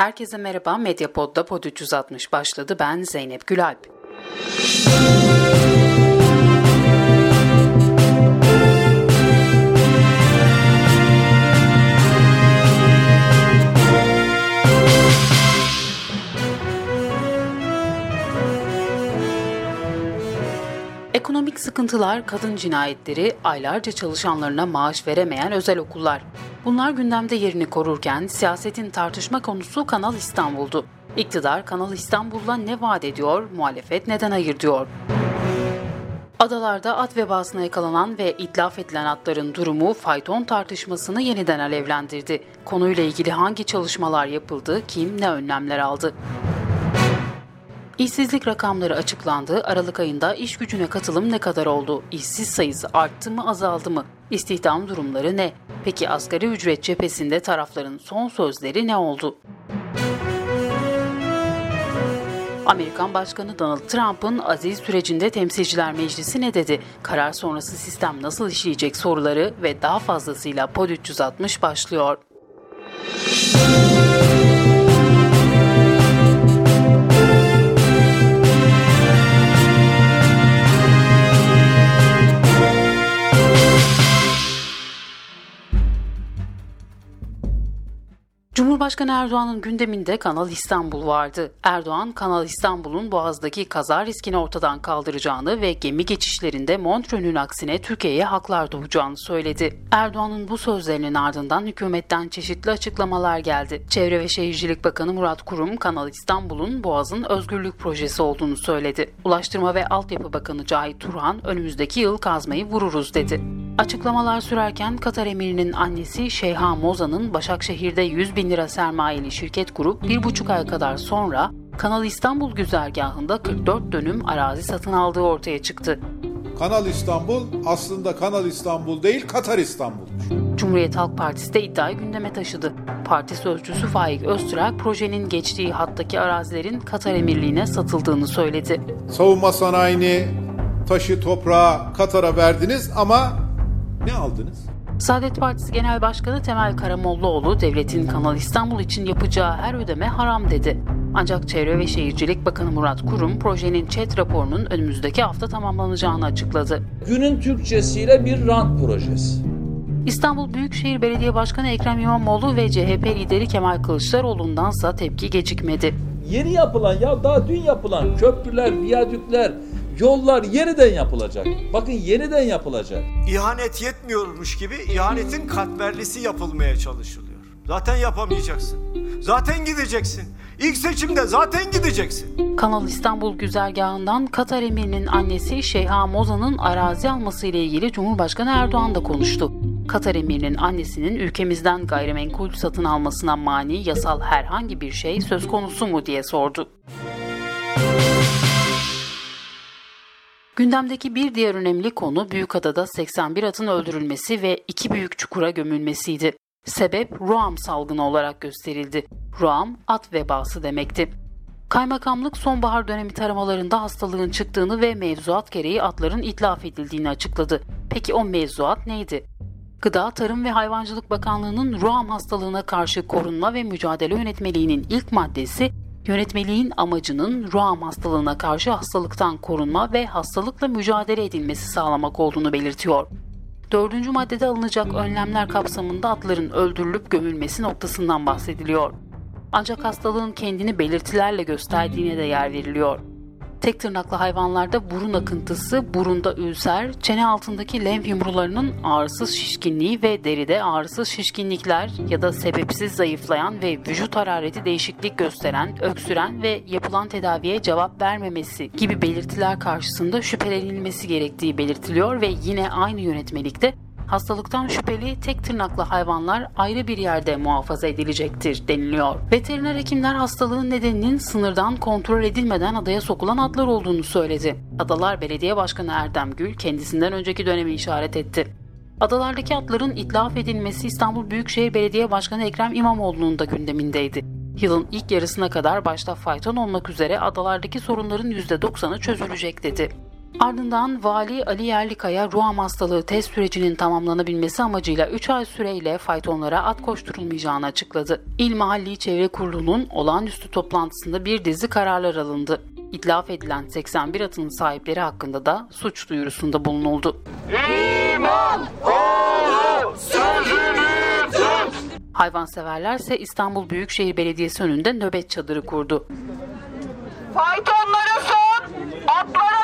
Herkese merhaba, Medyapod'da Pod 360 başladı. Ben Zeynep Gülalp. Ekonomik sıkıntılar, kadın cinayetleri, aylarca çalışanlarına maaş veremeyen özel okullar. Bunlar gündemde yerini korurken siyasetin tartışma konusu Kanal İstanbul'du. İktidar Kanal İstanbul'la ne vaat ediyor, muhalefet neden hayır diyor? Adalarda at vebasına yakalanan ve itlaf edilen atların durumu fayton tartışmasını yeniden alevlendirdi. Konuyla ilgili hangi çalışmalar yapıldı, kim ne önlemler aldı? İşsizlik rakamları açıklandı. Aralık ayında iş gücüne katılım ne kadar oldu? İşsiz sayısı arttı mı azaldı mı? İstihdam durumları ne? Peki asgari ücret cephesinde tarafların son sözleri ne oldu? Amerikan Başkanı Donald Trump'ın aziz sürecinde Temsilciler Meclisi ne dedi? Karar sonrası sistem nasıl işleyecek soruları ve daha fazlasıyla Pod 360 başlıyor. Cumhurbaşkanı Erdoğan'ın gündeminde Kanal İstanbul vardı. Erdoğan, Kanal İstanbul'un Boğaz'daki kaza riskini ortadan kaldıracağını ve gemi geçişlerinde Montreux'ün aksine Türkiye'ye haklar doğacağını söyledi. Erdoğan'ın bu sözlerinin ardından hükümetten çeşitli açıklamalar geldi. Çevre ve Şehircilik Bakanı Murat Kurum, Kanal İstanbul'un Boğaz'ın özgürlük projesi olduğunu söyledi. Ulaştırma ve Altyapı Bakanı Cahit Turhan, önümüzdeki yıl kazmayı vururuz dedi. Açıklamalar sürerken Katar emirinin annesi Şeyha Moza'nın Başakşehir'de 100 bin lira sermayeli şirket kurup bir buçuk ay kadar sonra Kanal İstanbul güzergahında 44 dönüm arazi satın aldığı ortaya çıktı. Kanal İstanbul aslında Kanal İstanbul değil Katar İstanbul'muş. Cumhuriyet Halk Partisi de iddiayı gündeme taşıdı. Parti sözcüsü Faik Öztürk projenin geçtiği hattaki arazilerin Katar Emirliği'ne satıldığını söyledi. Savunma sanayini, taşı, toprağı Katar'a verdiniz ama ne aldınız? Saadet Partisi Genel Başkanı Temel Karamollaoğlu devletin Kanal İstanbul için yapacağı her ödeme haram dedi. Ancak Çevre ve Şehircilik Bakanı Murat Kurum projenin ÇED raporunun önümüzdeki hafta tamamlanacağını açıkladı. Günün Türkçesiyle bir rant projesi. İstanbul Büyükşehir Belediye Başkanı Ekrem İmamoğlu ve CHP lideri Kemal Kılıçdaroğlu'ndansa tepki gecikmedi. Yeni yapılan ya daha dün yapılan köprüler, viyadükler, Yollar yeniden yapılacak. Bakın yeniden yapılacak. İhanet yetmiyormuş gibi ihanetin katmerlisi yapılmaya çalışılıyor. Zaten yapamayacaksın. Zaten gideceksin. İlk seçimde zaten gideceksin. Kanal İstanbul güzergahından Katar emirinin annesi Şeyha Moza'nın arazi alması ile ilgili Cumhurbaşkanı Erdoğan da konuştu. Katar emirinin annesinin ülkemizden gayrimenkul satın almasına mani yasal herhangi bir şey söz konusu mu diye sordu. Gündemdeki bir diğer önemli konu Büyükada'da 81 atın öldürülmesi ve iki büyük çukura gömülmesiydi. Sebep Ruam salgını olarak gösterildi. Ruam at vebası demekti. Kaymakamlık sonbahar dönemi taramalarında hastalığın çıktığını ve mevzuat gereği atların itlaf edildiğini açıkladı. Peki o mevzuat neydi? Gıda, Tarım ve Hayvancılık Bakanlığı'nın Ruam hastalığına karşı korunma ve mücadele yönetmeliğinin ilk maddesi Yönetmeliğin amacının Ruam hastalığına karşı hastalıktan korunma ve hastalıkla mücadele edilmesi sağlamak olduğunu belirtiyor. Dördüncü maddede alınacak önlemler kapsamında atların öldürülüp gömülmesi noktasından bahsediliyor. Ancak hastalığın kendini belirtilerle gösterdiğine de yer veriliyor. Tek tırnaklı hayvanlarda burun akıntısı, burunda ülser, çene altındaki lenf yumrularının ağrısız şişkinliği ve deride ağrısız şişkinlikler ya da sebepsiz zayıflayan ve vücut harareti değişiklik gösteren, öksüren ve yapılan tedaviye cevap vermemesi gibi belirtiler karşısında şüphelenilmesi gerektiği belirtiliyor ve yine aynı yönetmelikte hastalıktan şüpheli tek tırnaklı hayvanlar ayrı bir yerde muhafaza edilecektir deniliyor. Veteriner hekimler hastalığın nedeninin sınırdan kontrol edilmeden adaya sokulan atlar olduğunu söyledi. Adalar Belediye Başkanı Erdem Gül kendisinden önceki dönemi işaret etti. Adalardaki atların itlaf edilmesi İstanbul Büyükşehir Belediye Başkanı Ekrem İmamoğlu'nun da gündemindeydi. Yılın ilk yarısına kadar başta fayton olmak üzere adalardaki sorunların %90'ı çözülecek dedi. Ardından Vali Ali Yerlikaya ruham hastalığı test sürecinin tamamlanabilmesi amacıyla 3 ay süreyle faytonlara at koşturulmayacağını açıkladı. İl Mahalli Çevre Kurulu'nun olağanüstü toplantısında bir dizi kararlar alındı. İtlaf edilen 81 atın sahipleri hakkında da suç duyurusunda bulunuldu. İman oğlu sözünü tut. Hayvanseverlerse İstanbul Büyükşehir Belediyesi önünde nöbet çadırı kurdu. Faytonlara son, atlara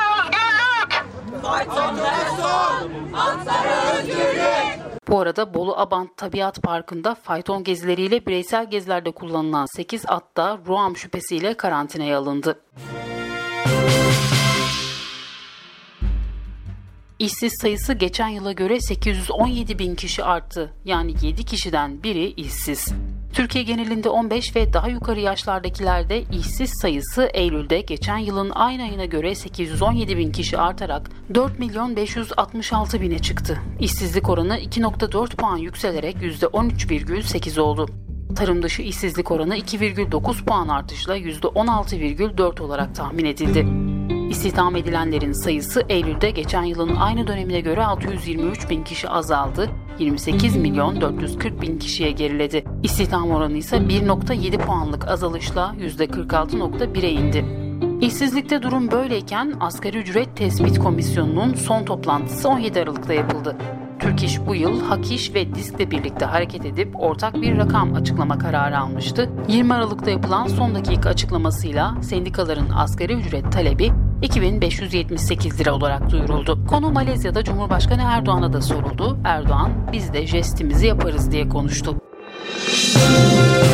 Bu arada Bolu Abant Tabiat Parkı'nda fayton gezileriyle bireysel gezilerde kullanılan 8 at da Ruam şüphesiyle karantinaya alındı. İşsiz sayısı geçen yıla göre 817 bin kişi arttı. Yani 7 kişiden biri işsiz. Türkiye genelinde 15 ve daha yukarı yaşlardakilerde işsiz sayısı Eylül'de geçen yılın aynı ayına göre 817 bin kişi artarak 4 milyon 566 bine çıktı. İşsizlik oranı 2.4 puan yükselerek %13,8 oldu. Tarım dışı işsizlik oranı 2,9 puan artışla %16,4 olarak tahmin edildi. İstihdam edilenlerin sayısı Eylül'de geçen yılın aynı dönemine göre 623 bin kişi azaldı, 28 milyon 440 bin kişiye geriledi. İstihdam oranı ise 1.7 puanlık azalışla %46.1'e indi. İşsizlikte durum böyleyken Asgari Ücret Tespit Komisyonu'nun son toplantısı 17 Aralık'ta yapıldı. Türk İş bu yıl Hak İş ve DİSK'le birlikte hareket edip ortak bir rakam açıklama kararı almıştı. 20 Aralık'ta yapılan son dakika açıklamasıyla sendikaların asgari ücret talebi 2578 lira olarak duyuruldu. Konu Malezya'da Cumhurbaşkanı Erdoğan'a da soruldu. Erdoğan biz de jestimizi yaparız diye konuştu. Ve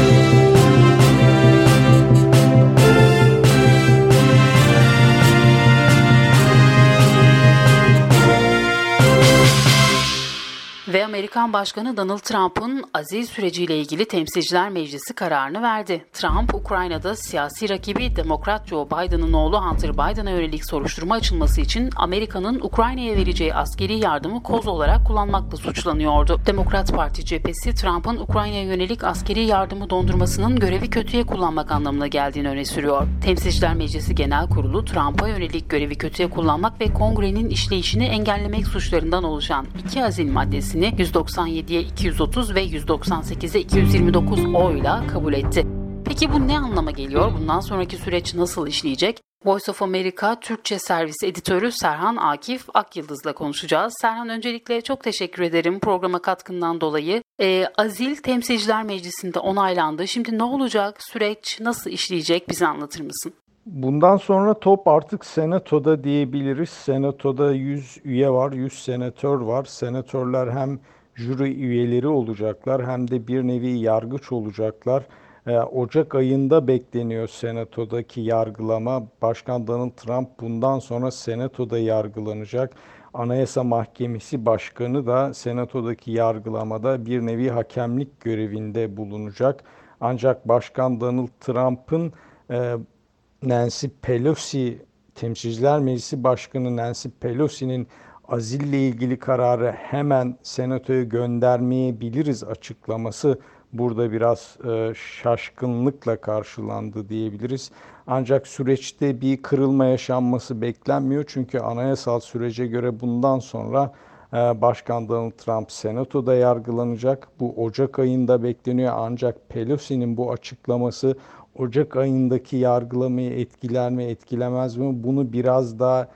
Amerikan Başkanı Donald Trump'ın azil süreciyle ilgili Temsilciler Meclisi kararını verdi. Trump, Ukrayna'da siyasi rakibi Demokrat Joe Biden'ın oğlu Hunter Biden'a yönelik soruşturma açılması için Amerika'nın Ukrayna'ya vereceği askeri yardımı koz olarak kullanmakla suçlanıyordu. Demokrat Parti cephesi Trump'ın Ukrayna'ya yönelik askeri yardımı dondurmasının görevi kötüye kullanmak anlamına geldiğini öne sürüyor. Temsilciler Meclisi Genel Kurulu Trump'a yönelik görevi kötüye kullanmak ve kongrenin işleyişini engellemek suçlarından oluşan iki azil maddesini 197'ye 230 ve 198'e 229 oyla kabul etti. Peki bu ne anlama geliyor? Bundan sonraki süreç nasıl işleyecek? Voice of America Türkçe servis editörü Serhan Akif Akyıldız'la konuşacağız. Serhan öncelikle çok teşekkür ederim programa katkından dolayı. Ee, Azil Temsilciler Meclisi'nde onaylandı. Şimdi ne olacak? Süreç nasıl işleyecek? Bize anlatır mısın? Bundan sonra top artık senatoda diyebiliriz. Senatoda 100 üye var, 100 senatör var. Senatörler hem jüri üyeleri olacaklar hem de bir nevi yargıç olacaklar. Ee, Ocak ayında bekleniyor senatodaki yargılama. Başkan Donald Trump bundan sonra senatoda yargılanacak. Anayasa Mahkemesi Başkanı da senatodaki yargılamada bir nevi hakemlik görevinde bulunacak. Ancak Başkan Donald Trump'ın e, Nancy Pelosi, Temsilciler Meclisi Başkanı Nancy Pelosi'nin azille ilgili kararı hemen senatoya göndermeyebiliriz açıklaması burada biraz e, şaşkınlıkla karşılandı diyebiliriz. Ancak süreçte bir kırılma yaşanması beklenmiyor. Çünkü anayasal sürece göre bundan sonra e, Başkan Donald Trump senatoda yargılanacak. Bu Ocak ayında bekleniyor ancak Pelosi'nin bu açıklaması Ocak ayındaki yargılamayı etkiler mi etkilemez mi bunu biraz daha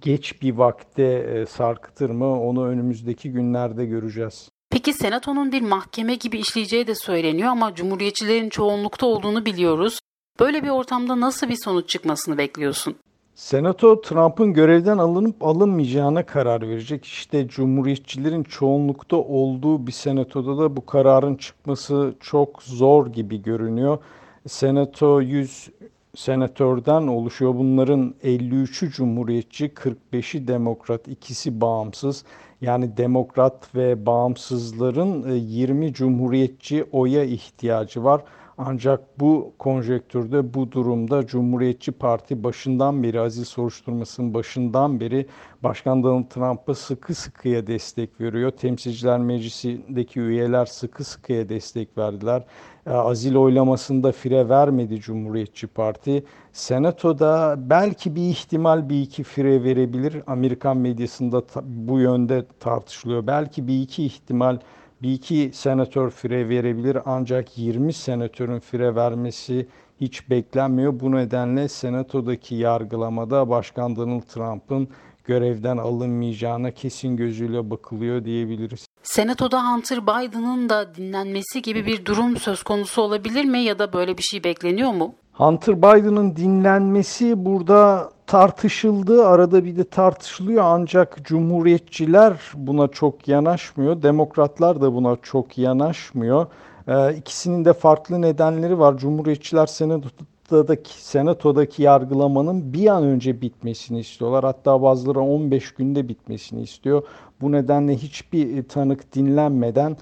geç bir vakte e, sarkıtır mı onu önümüzdeki günlerde göreceğiz. Peki senatonun bir mahkeme gibi işleyeceği de söyleniyor ama cumhuriyetçilerin çoğunlukta olduğunu biliyoruz. Böyle bir ortamda nasıl bir sonuç çıkmasını bekliyorsun? Senato Trump'ın görevden alınıp alınmayacağına karar verecek. İşte cumhuriyetçilerin çoğunlukta olduğu bir senatoda da bu kararın çıkması çok zor gibi görünüyor. Senato 100 senatörden oluşuyor. Bunların 53'ü cumhuriyetçi, 45'i demokrat, ikisi bağımsız. Yani demokrat ve bağımsızların 20 e, cumhuriyetçi oya ihtiyacı var. Ancak bu konjektürde, bu durumda Cumhuriyetçi Parti başından beri, aziz soruşturmasının başından beri Başkan Donald Trump'a sıkı sıkıya destek veriyor. Temsilciler Meclisi'ndeki üyeler sıkı sıkıya destek verdiler. E, azil oylamasında fire vermedi Cumhuriyetçi Parti. Senatoda belki bir ihtimal bir iki fire verebilir. Amerikan medyasında bu yönde tartışılıyor. Belki bir iki ihtimal bir iki senatör fire verebilir ancak 20 senatörün fire vermesi hiç beklenmiyor. Bu nedenle senatodaki yargılamada Başkan Donald Trump'ın görevden alınmayacağına kesin gözüyle bakılıyor diyebiliriz. Senatoda Hunter Biden'ın da dinlenmesi gibi bir durum söz konusu olabilir mi ya da böyle bir şey bekleniyor mu? Hunter Biden'ın dinlenmesi burada tartışıldı. Arada bir de tartışılıyor ancak cumhuriyetçiler buna çok yanaşmıyor. Demokratlar da buna çok yanaşmıyor. Ee, ikisinin de farklı nedenleri var. Cumhuriyetçiler senatodaki, senatodaki yargılamanın bir an önce bitmesini istiyorlar. Hatta bazıları 15 günde bitmesini istiyor. Bu nedenle hiçbir tanık dinlenmeden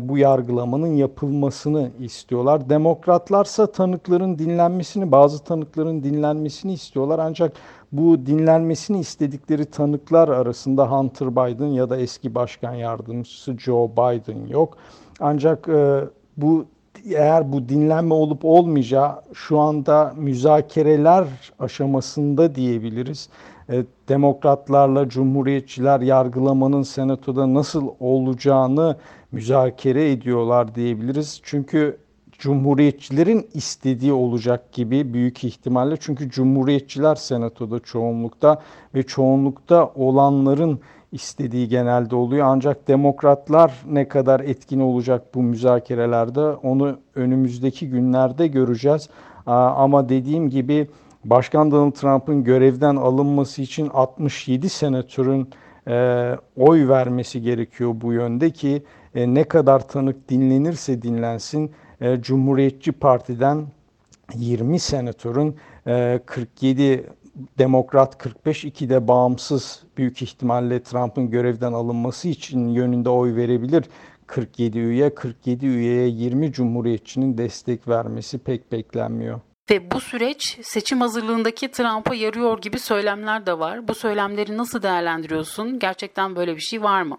bu yargılamanın yapılmasını istiyorlar. Demokratlarsa tanıkların dinlenmesini, bazı tanıkların dinlenmesini istiyorlar. Ancak bu dinlenmesini istedikleri tanıklar arasında Hunter Biden ya da eski başkan yardımcısı Joe Biden yok. Ancak e, bu eğer bu dinlenme olup olmayacağı şu anda müzakereler aşamasında diyebiliriz. E, demokratlarla cumhuriyetçiler yargılamanın senatoda nasıl olacağını müzakere ediyorlar diyebiliriz. Çünkü cumhuriyetçilerin istediği olacak gibi büyük ihtimalle. Çünkü cumhuriyetçiler senatoda çoğunlukta ve çoğunlukta olanların istediği genelde oluyor. Ancak demokratlar ne kadar etkin olacak bu müzakerelerde onu önümüzdeki günlerde göreceğiz. Ama dediğim gibi Başkan Donald Trump'ın görevden alınması için 67 senatörün e, oy vermesi gerekiyor bu yönde ki e, ne kadar tanık dinlenirse dinlensin e, Cumhuriyetçi Parti'den 20 senatörün e, 47 Demokrat 45 2 de bağımsız büyük ihtimalle Trump'ın görevden alınması için yönünde oy verebilir. 47 üye, 47 üyeye 20 cumhuriyetçinin destek vermesi pek beklenmiyor. Ve bu süreç seçim hazırlığındaki Trump'a yarıyor gibi söylemler de var. Bu söylemleri nasıl değerlendiriyorsun? Gerçekten böyle bir şey var mı?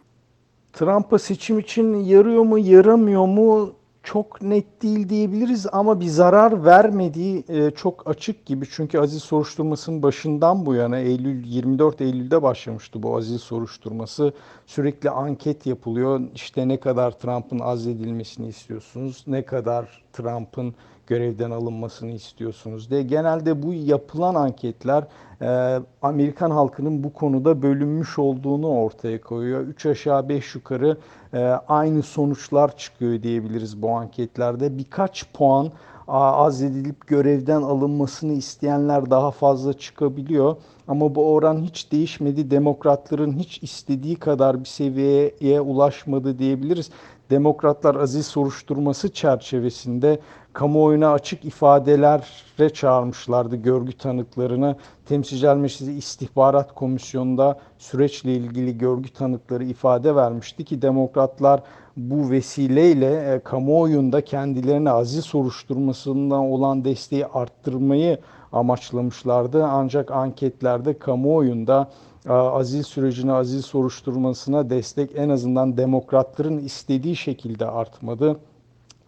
Trump'a seçim için yarıyor mu, yaramıyor mu çok net değil diyebiliriz ama bir zarar vermediği e, çok açık gibi. Çünkü aziz soruşturmasının başından bu yana Eylül 24 Eylül'de başlamıştı bu aziz soruşturması. Sürekli anket yapılıyor. İşte ne kadar Trump'ın azledilmesini istiyorsunuz, ne kadar Trump'ın görevden alınmasını istiyorsunuz diye. Genelde bu yapılan anketler e, Amerikan halkının bu konuda bölünmüş olduğunu ortaya koyuyor. Üç aşağı beş yukarı e, aynı sonuçlar çıkıyor diyebiliriz bu anketlerde. Birkaç puan azledilip görevden alınmasını isteyenler daha fazla çıkabiliyor. Ama bu oran hiç değişmedi. Demokratların hiç istediği kadar bir seviyeye ulaşmadı diyebiliriz. Demokratlar aziz soruşturması çerçevesinde kamuoyuna açık ifadelere çağırmışlardı görgü tanıklarını. Temsilciler Meclisi İstihbarat Komisyonu'nda süreçle ilgili görgü tanıkları ifade vermişti ki demokratlar bu vesileyle e, kamuoyunda kendilerine aziz soruşturmasından olan desteği arttırmayı amaçlamışlardı. Ancak anketlerde kamuoyunda e, azil sürecine, azil soruşturmasına destek en azından demokratların istediği şekilde artmadı.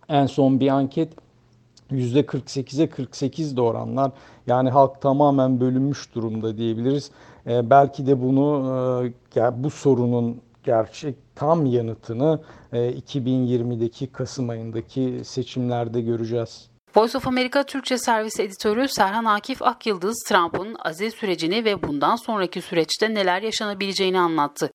En son bir anket %48'e 48 de oranlar. Yani halk tamamen bölünmüş durumda diyebiliriz. E, belki de bunu e, bu sorunun gerçek tam yanıtını e, 2020'deki Kasım ayındaki seçimlerde göreceğiz. Voice of America Türkçe servis editörü Serhan Akif Akyıldız, Trump'ın aziz sürecini ve bundan sonraki süreçte neler yaşanabileceğini anlattı.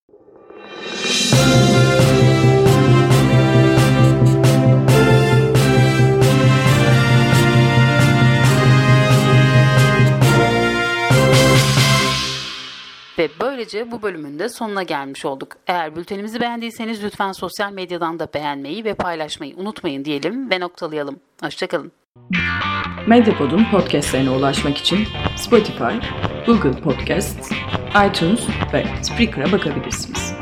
Ve böylece bu bölümün de sonuna gelmiş olduk. Eğer bültenimizi beğendiyseniz lütfen sosyal medyadan da beğenmeyi ve paylaşmayı unutmayın diyelim ve noktalayalım. Hoşçakalın. Medyapod'un podcastlerine ulaşmak için Spotify, Google Podcasts, iTunes ve Spreaker'a bakabilirsiniz.